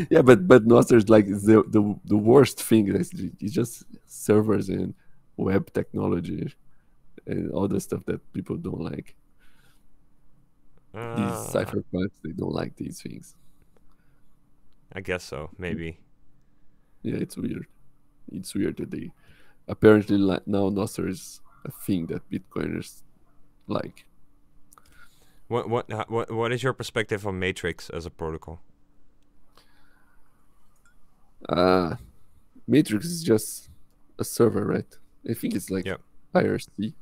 yeah, but but Nostr is like the the the worst thing. It's, it's just servers and web technology and all the stuff that people don't like. Uh, These cypherpunks, they don't like these things. I guess so. Maybe. Yeah, it's weird. It's weird that they apparently like now Nostr is a thing that Bitcoiners like. What what what what is your perspective on Matrix as a protocol? Uh Matrix is just a server, right? I think it's like Yep. IRC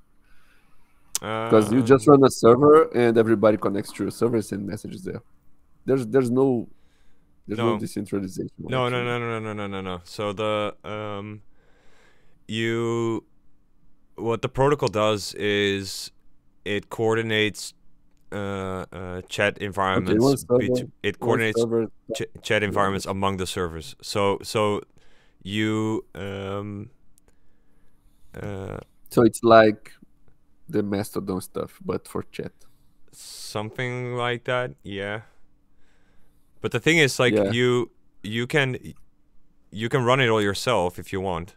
because you just run a server and everybody connects to your server and send messages there. There's there's no there's no, No. decentralization. No, no, no, no, no, no, no, no. So the um, you, what the protocol does is it coordinates uh, uh chat environments. server- bet- it coordinates server- ch- chat environments among the servers. So so you um uh so it's like the Mastodon stuff, but for chat. something like that yeah but the thing is like Yeah. you you can you can run it all yourself if you want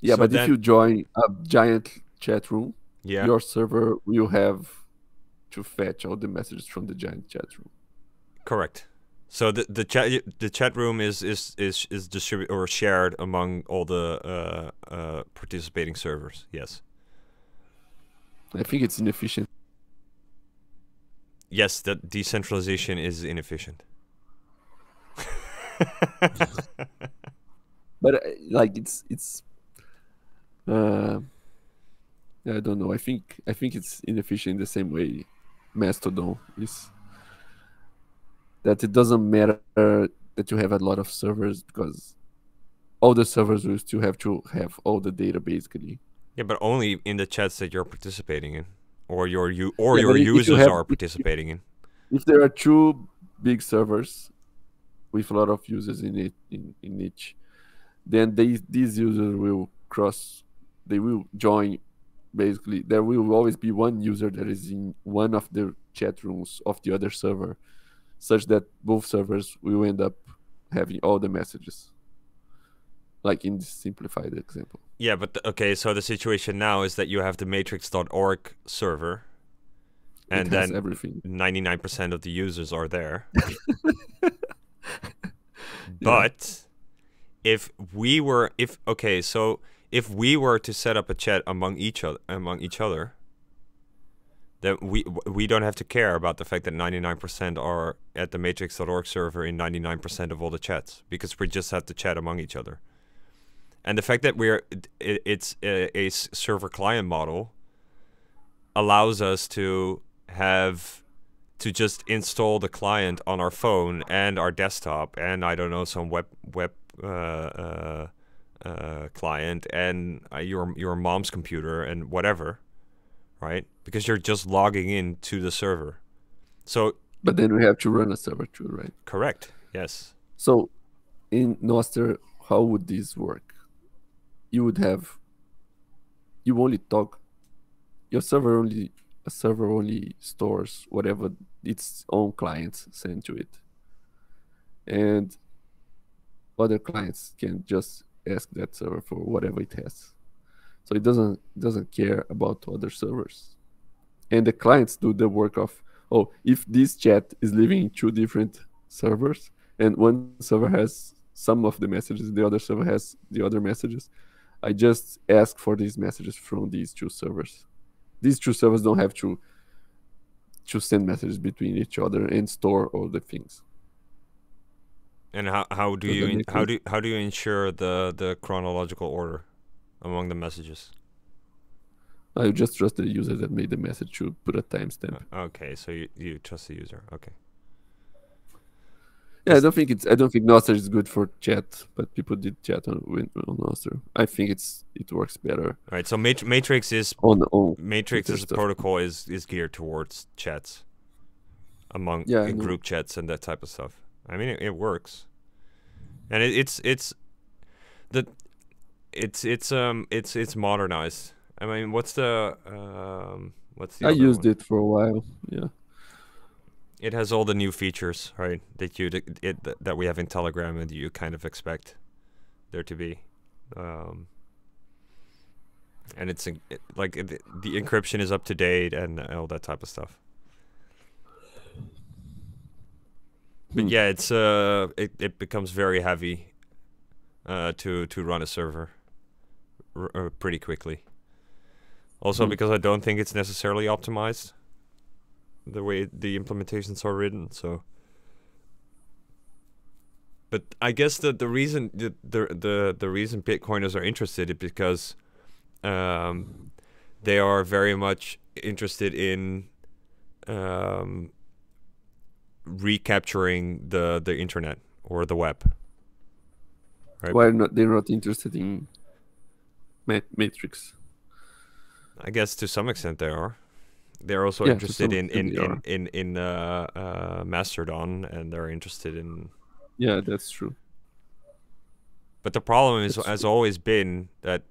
Yeah, So but then- if you join a giant chat room, yeah your server will have to fetch all the messages from the giant chat room. correct so the the chat the chat room is is is is distributed or shared among all the uh uh participating servers yes I think it's inefficient. Yes that decentralization is inefficient But uh, like it's it's uh I don't know. I think I think it's inefficient in the same way Mastodon is. That it doesn't matter that you have a lot of servers because all the servers will still have to have all the data basically. yeah but only in the chats that you're participating in or your you or Yeah, your if you users have- are participating in. If there are two big servers with a lot of users in it in, in each then they, these users will cross they will join basically. There will always be one user that is in one of the chat rooms of the other server such that both servers will end up having all the messages like in this simplified example Yeah, but the, okay, so the situation now is that you have the matrix.org server and then everything 99% of the users are there. but if we were if okay, so if we were to set up a chat among each other among each other then we we don't have to care about the fact that 99% are at the matrix.org server in 99% of all the chats because we just have to chat among each other. And the fact that we're it, it's a server client model allows us to have to just install the client on our phone and our desktop and I don't know some web web uh, uh, uh, client and uh, your your mom's computer and whatever, right? Because you're just logging in to the server. So but then we have to run a server too right correct, yes. So, in Nostr, how would this work? You would have, you only talk, your server only, a server only stores whatever its own clients send to it, and other clients can just ask that server for whatever it has. So it doesn't doesn't care about other servers, and the clients do the work of oh if this chat is living in two different servers and one server has some of the messages, the other server has the other messages. I just ask for these messages from these two servers. These two servers don't have to to send messages between each other and store all the things. And how how do Does you in, how do how do you ensure the the chronological order among the messages? I just trust the user that made the message to put a timestamp. Okay, so you, you trust the user. Okay. Yeah, I don't think it's I don't think Nostr is good for chat, but people did chat on on Nostr. I think it's it works better All right. So Mat- Matrix is on on Matrix Twitter as a stuff. protocol is is geared towards chats among Yeah, I in know. group chats and that type of stuff. I mean, it, it works, and it, it's it's the it's it's um it's it's modernized. I mean, what's the um what's the I used one? it for a while. Yeah. It has all the new features, right? That you it that we have in Telegram and you kind of expect there to be. Um, and it's it, like it, the encryption is up to date and all that type of stuff. But Hmm. yeah, it's uh, it, it becomes very heavy, uh, to to run a server, uh, pretty quickly. Also, Hmm. because I don't think it's necessarily optimized, the way the implementations are written. So, but I guess that the reason the the the, reason Bitcoiners are interested is because, um, they are very much interested in, um, recapturing the the internet or the web. Right. Why not? They're not interested in ma- Matrix. I guess to some extent they are. They're also Yeah, interested in in in in, in uh, uh, Mastodon, and they're interested in. Yeah, that's true. But the problem is, has always been that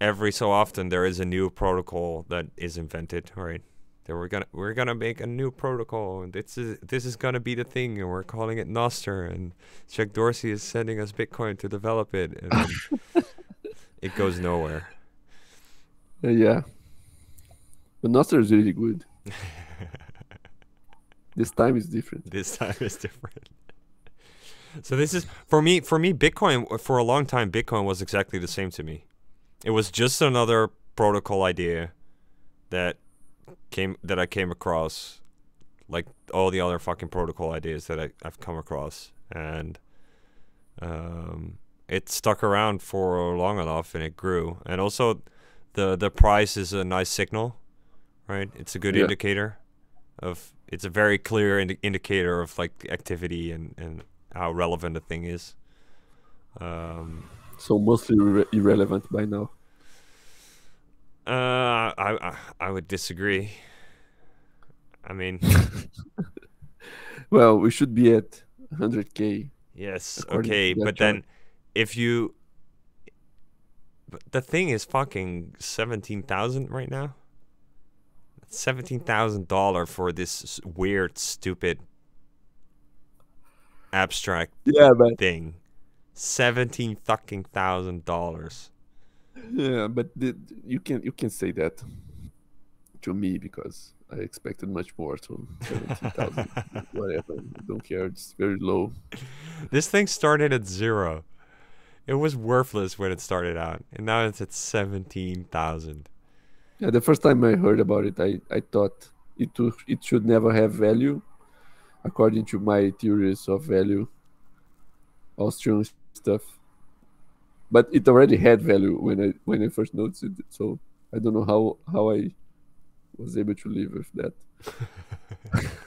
every so often there is a new protocol that is invented, right? That we're gonna we're gonna make a new protocol, and this is this is gonna be the thing, and we're calling it Nostr, and Jack Dorsey is sending us Bitcoin to develop it, and it goes nowhere. Uh, yeah. But Nostr is really good. This time is different. this time is different. So this is for me. For me, Bitcoin for a long time, Bitcoin was exactly the same to me. It was just another protocol idea that came that I came across, like all the other fucking protocol ideas that I, I've come across, and um, it stuck around for long enough, and it grew. And also, the the price is a nice signal, right? It's a good Yeah. indicator of it's a very clear indi- indicator of like the activity and and how relevant a thing is. Um, So mostly irre- irrelevant by now. uh, I, I I would disagree. I mean, Well, we should be at 100k. yes, okay, but chart. then if you, but the thing is fucking seventeen thousand right now. Seventeen thousand dollar for this weird, stupid, abstract Yeah, but thing. Seventeen fucking thousand dollars. yeah, but the, you can you can say that to me because I expected much more. So 17,000, whatever. I don't care. It's very low. This thing started at zero. It was worthless when it started out, and now it's at seventeen thousand. Yeah, the first time I heard about it, I, I thought it it should never have value, according to my theories of value, Austrian stuff. But it already had value when I when I first noticed it. So I don't know how how I was able to live with that.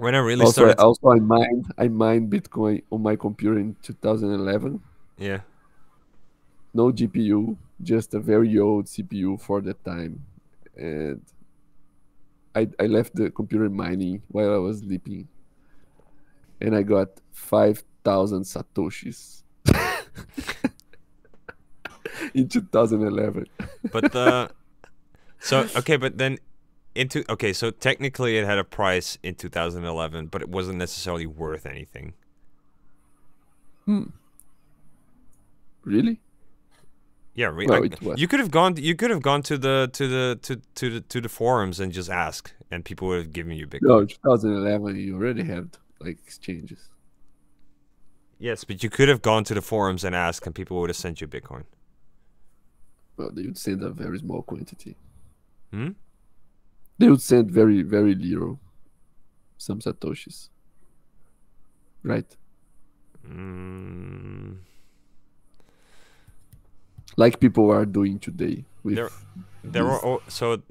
When I really also, started, also I mined I mined Bitcoin on my computer in 2011. yeah, No GPU, just a very old CPU for that time, and I I left the computer mining while I was sleeping, and I got five thousand satoshis in 2011. but the so okay, but then into okay, so technically it had a price in 2011, but it wasn't necessarily worth anything. Hmm. Really? Yeah, re- Well, I- you could have gone. You could have gone to the to the to to the to the forums and just ask, and people would have given you Bitcoin. No, 2011 you already had like exchanges. Yes, but you could have gone to the forums and asked, and people would have sent you Bitcoin. Well, they would send a very small quantity. Hmm? They would send very very little, some satoshis. Right. Mm, like people are doing today with There- there were these- so.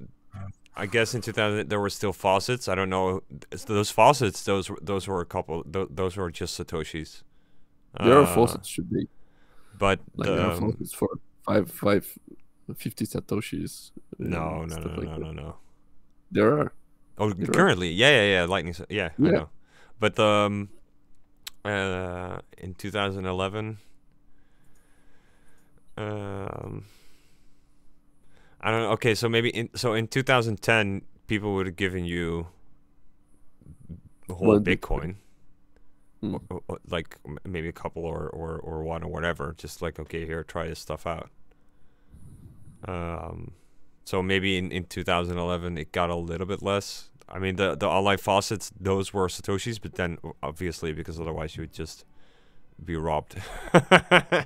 I guess in 2000 there were still faucets. I don't know those faucets. Those were- those were a couple. Those were just satoshis. there are Uh, faucets today but like the, there are um, faucets for five five 50 satoshis no, no, no, no, like no, no, no. there are Oh, There are. currently, yeah, yeah, yeah. Lightning, s- yeah, I know. But um, uh, in 2011, um, I don't know. Okay, so maybe in so in 2010, people would have given you the whole One Bitcoin, Hmm. or- or, like maybe a couple or, or or one or whatever, just like okay, here, try this stuff out. Um, so maybe in, in 2011 it got a little bit less. I mean the the online faucets those were satoshis, but then obviously because otherwise you would just be robbed. that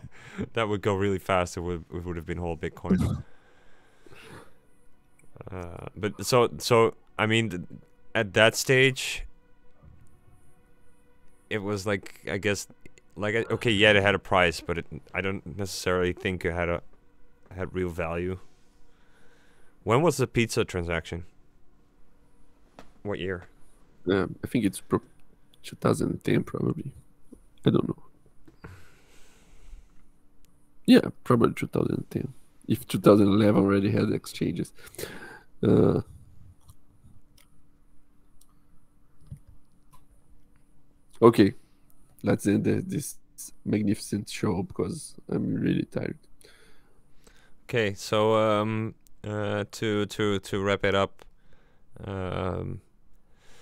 would go really fast. It would it would have been whole Bitcoin. uh, but so so I mean th- at that stage it was like I guess like okay yeah it had a price but it I don't necessarily think it had a had real value. When was the pizza transaction? What year? Um, I think it's pro- 2010 probably. I don't know. Yeah, probably 2010. If 2011 already had exchanges. Uh, okay, let's end this magnificent show because I'm really tired. Okay, so um, uh, to to to wrap it up, um,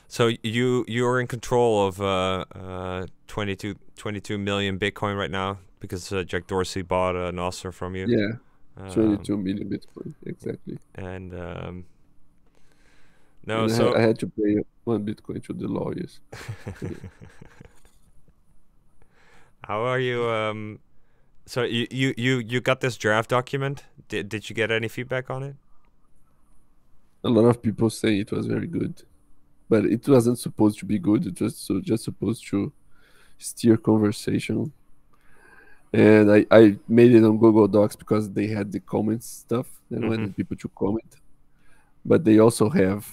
so you you're in control of uh, uh, 22, 22 million Bitcoin right now because uh, Jack Dorsey bought a Nostr from you. Yeah, Um, 22 million Bitcoin exactly. and um, no, And I, so had, I had to pay one Bitcoin to the lawyers. how are you? Um, so you, you you you got this draft document? Did did you get any feedback on it? a lot of people say it was very good but it wasn't supposed to be good it was so just supposed to steer conversation and I, I made it on google docs because they had the comments stuff and wanted people to comment. But they also have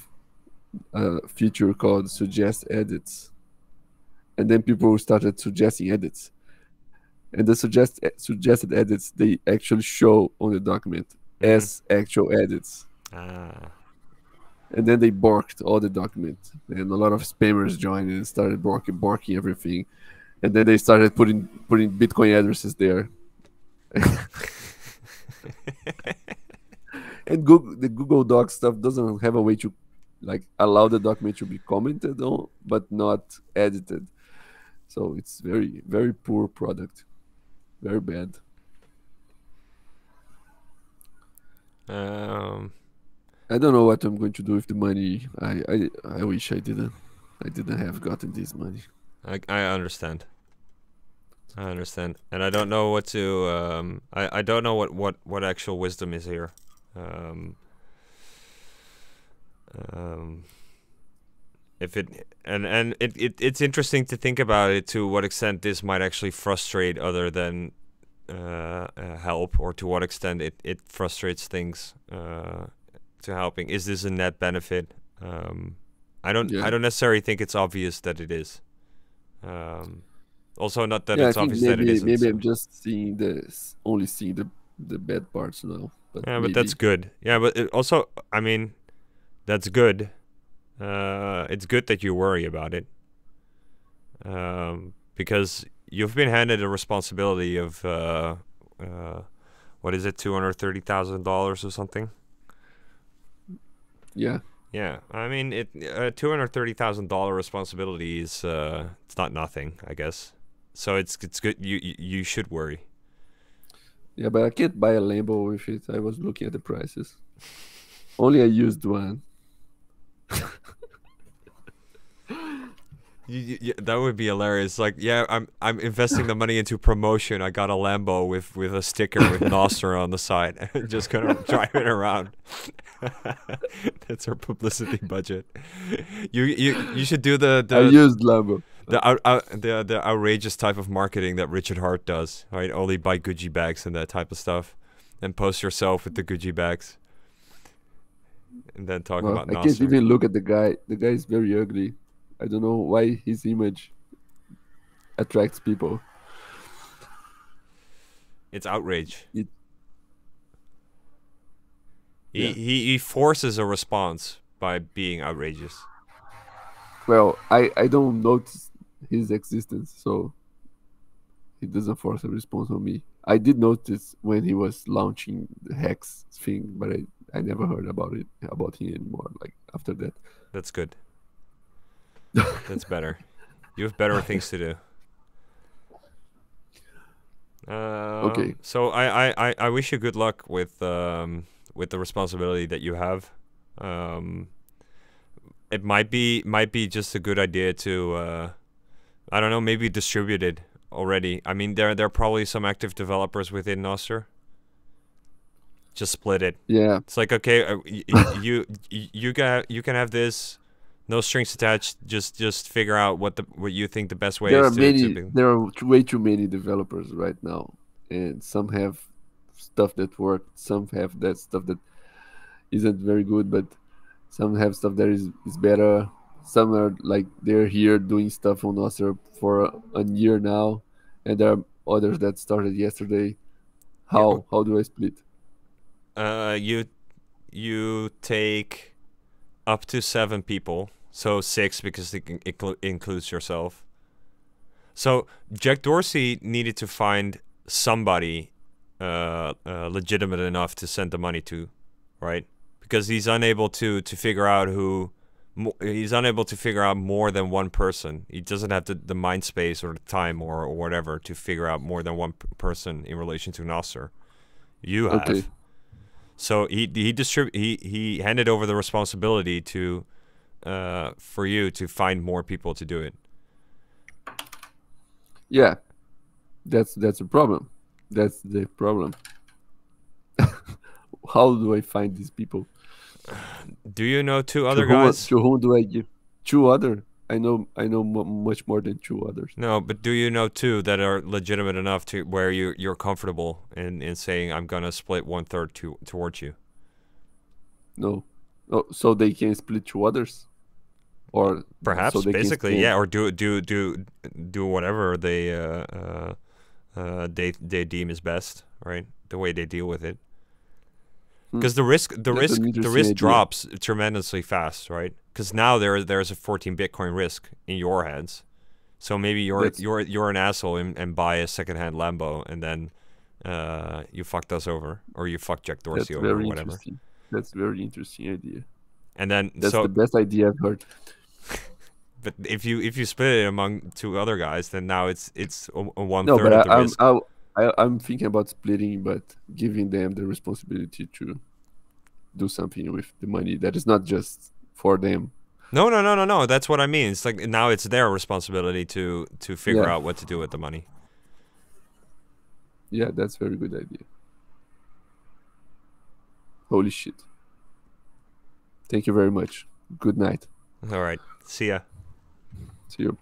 a feature called suggest edits. And then people started suggesting edits. And the suggest suggested edits they actually show on the document Mhm. as actual edits. Ah. and then they borked all the document. And a lot of spammers joined and started borking, borking everything and then they started putting putting bitcoin addresses there. And google the google doc stuff doesn't have a way to like allow the document to be commented on but not edited. So it's very very poor product. Very bad. Um. i don't know what i'm going to do with the money. I i, I wish i didn't. I didn't have gotten this money I I understand. I understand, and I don't know what to. Um, I I don't know what what what actual wisdom is here. Um. Um. If it and and it, it it's interesting to think about it to what extent this might actually frustrate other than uh, uh, help, or to what extent it it frustrates things uh, to helping. Is this a net benefit? Um, I don't Yeah. I don't necessarily think it's obvious that it is. Um, also, not that yeah, it's obvious that it maybe isn't. maybe so- I'm just seeing the only seeing the the bad parts now. But yeah, but that's good. Yeah, but it also, I mean, that's good. Uh, it's good that you worry about it. Um, because you've been handed a responsibility of uh, uh, what is it, two hundred thirty thousand dollars or something? yeah. Yeah, I mean, it uh, two hundred thirty thousand dollar responsibility is uh, it's not nothing, I guess. So it's it's good. You you, you should worry. Yeah, but I can't buy a Lambo with it. I was looking at the prices. Only a used one. You, you, that would be hilarious. Like, yeah, I'm I'm investing the money into promotion. I got a Lambo with with a sticker with Nostr on the side, and just gonna drive it around. That's our publicity budget. You you you should do the I the used Lambo. the, out, out, the the outrageous type of marketing that Richard Heart does. Right, only buy Gucci bags and that type of stuff, and post yourself with the Gucci bags, and then talk Well, about I can't even look at the guy. The guy is very ugly. I don't know why his image attracts people. It's outrage. It- he, Yeah. he he forces a response by being outrageous. Well, I I don't notice his existence, so he doesn't force a response on me. I did notice when he was launching the Hex thing, but I I never heard about it about him anymore. Like after that. That's good. That's better. You have better things to do. Uh, Okay. So I, I, I, I wish you good luck with um with the responsibility that you have. Um, it might be might be just a good idea to uh, I don't know maybe distribute it already. I mean there there are probably some active developers within Nostr. Just split it. Yeah. It's like okay, uh, y- y- you you can you can have this, no strings attached. Just just figure out what the what you think the best way there is are to, many to there are way too many developers right now and some have stuff that work some have that stuff that isn't very good but some have stuff that is, is better. Some are like they're here doing stuff on Nostr for a, a year now and there are others that started yesterday. How how do i split? Uh, you you take up to seven people, so six because it in- includes yourself. So Jack Dorsey needed to find somebody uh, uh, legitimate enough to send the money to, right? Because he's unable to to figure out who. He's unable to figure out more than one person. He doesn't have the, the mind space or the time or, or whatever to figure out more than one p- person in relation to Nostr. You have. Okay. So he he distrib- he he handed over the responsibility to uh for you to find more people to do it. yeah that's that's a problem that's the problem how do i find these people Do you know two To other whom- guys? To whom do I give? Two other. I know. I know mu much more than two others. No, but do you know two that are legitimate enough to where you you're comfortable in in saying I'm gonna split one third to towards you? No. Oh, so they can split to others, or Perhaps so basically, yeah, or do do do do whatever they uh, uh uh they they deem is best, right? The way they deal with it. Hmm. Because the risk the That's risk the risk idea. drops tremendously fast, right? Because now there there's a 14 Bitcoin risk in your hands. So maybe you're That's- you're you're an asshole and, and buy a secondhand Lambo and then uh you fucked us over or you fucked Jack That's Dorsey over or whatever. That's very interesting idea. And then That's so the best idea I've heard. but if you if you split it among two other guys, then now it's it's a, a one No, third of I, the I'm risk. I, I, I'm thinking about splitting, but giving them the responsibility to do something with the money that is not just for them. No, no, no, no, no. That's what I mean. It's like now it's their responsibility to to figure Yeah. out what to do with the money. Yeah, that's very good idea. Holy shit. Thank you very much. Good night. All right. See ya. See you.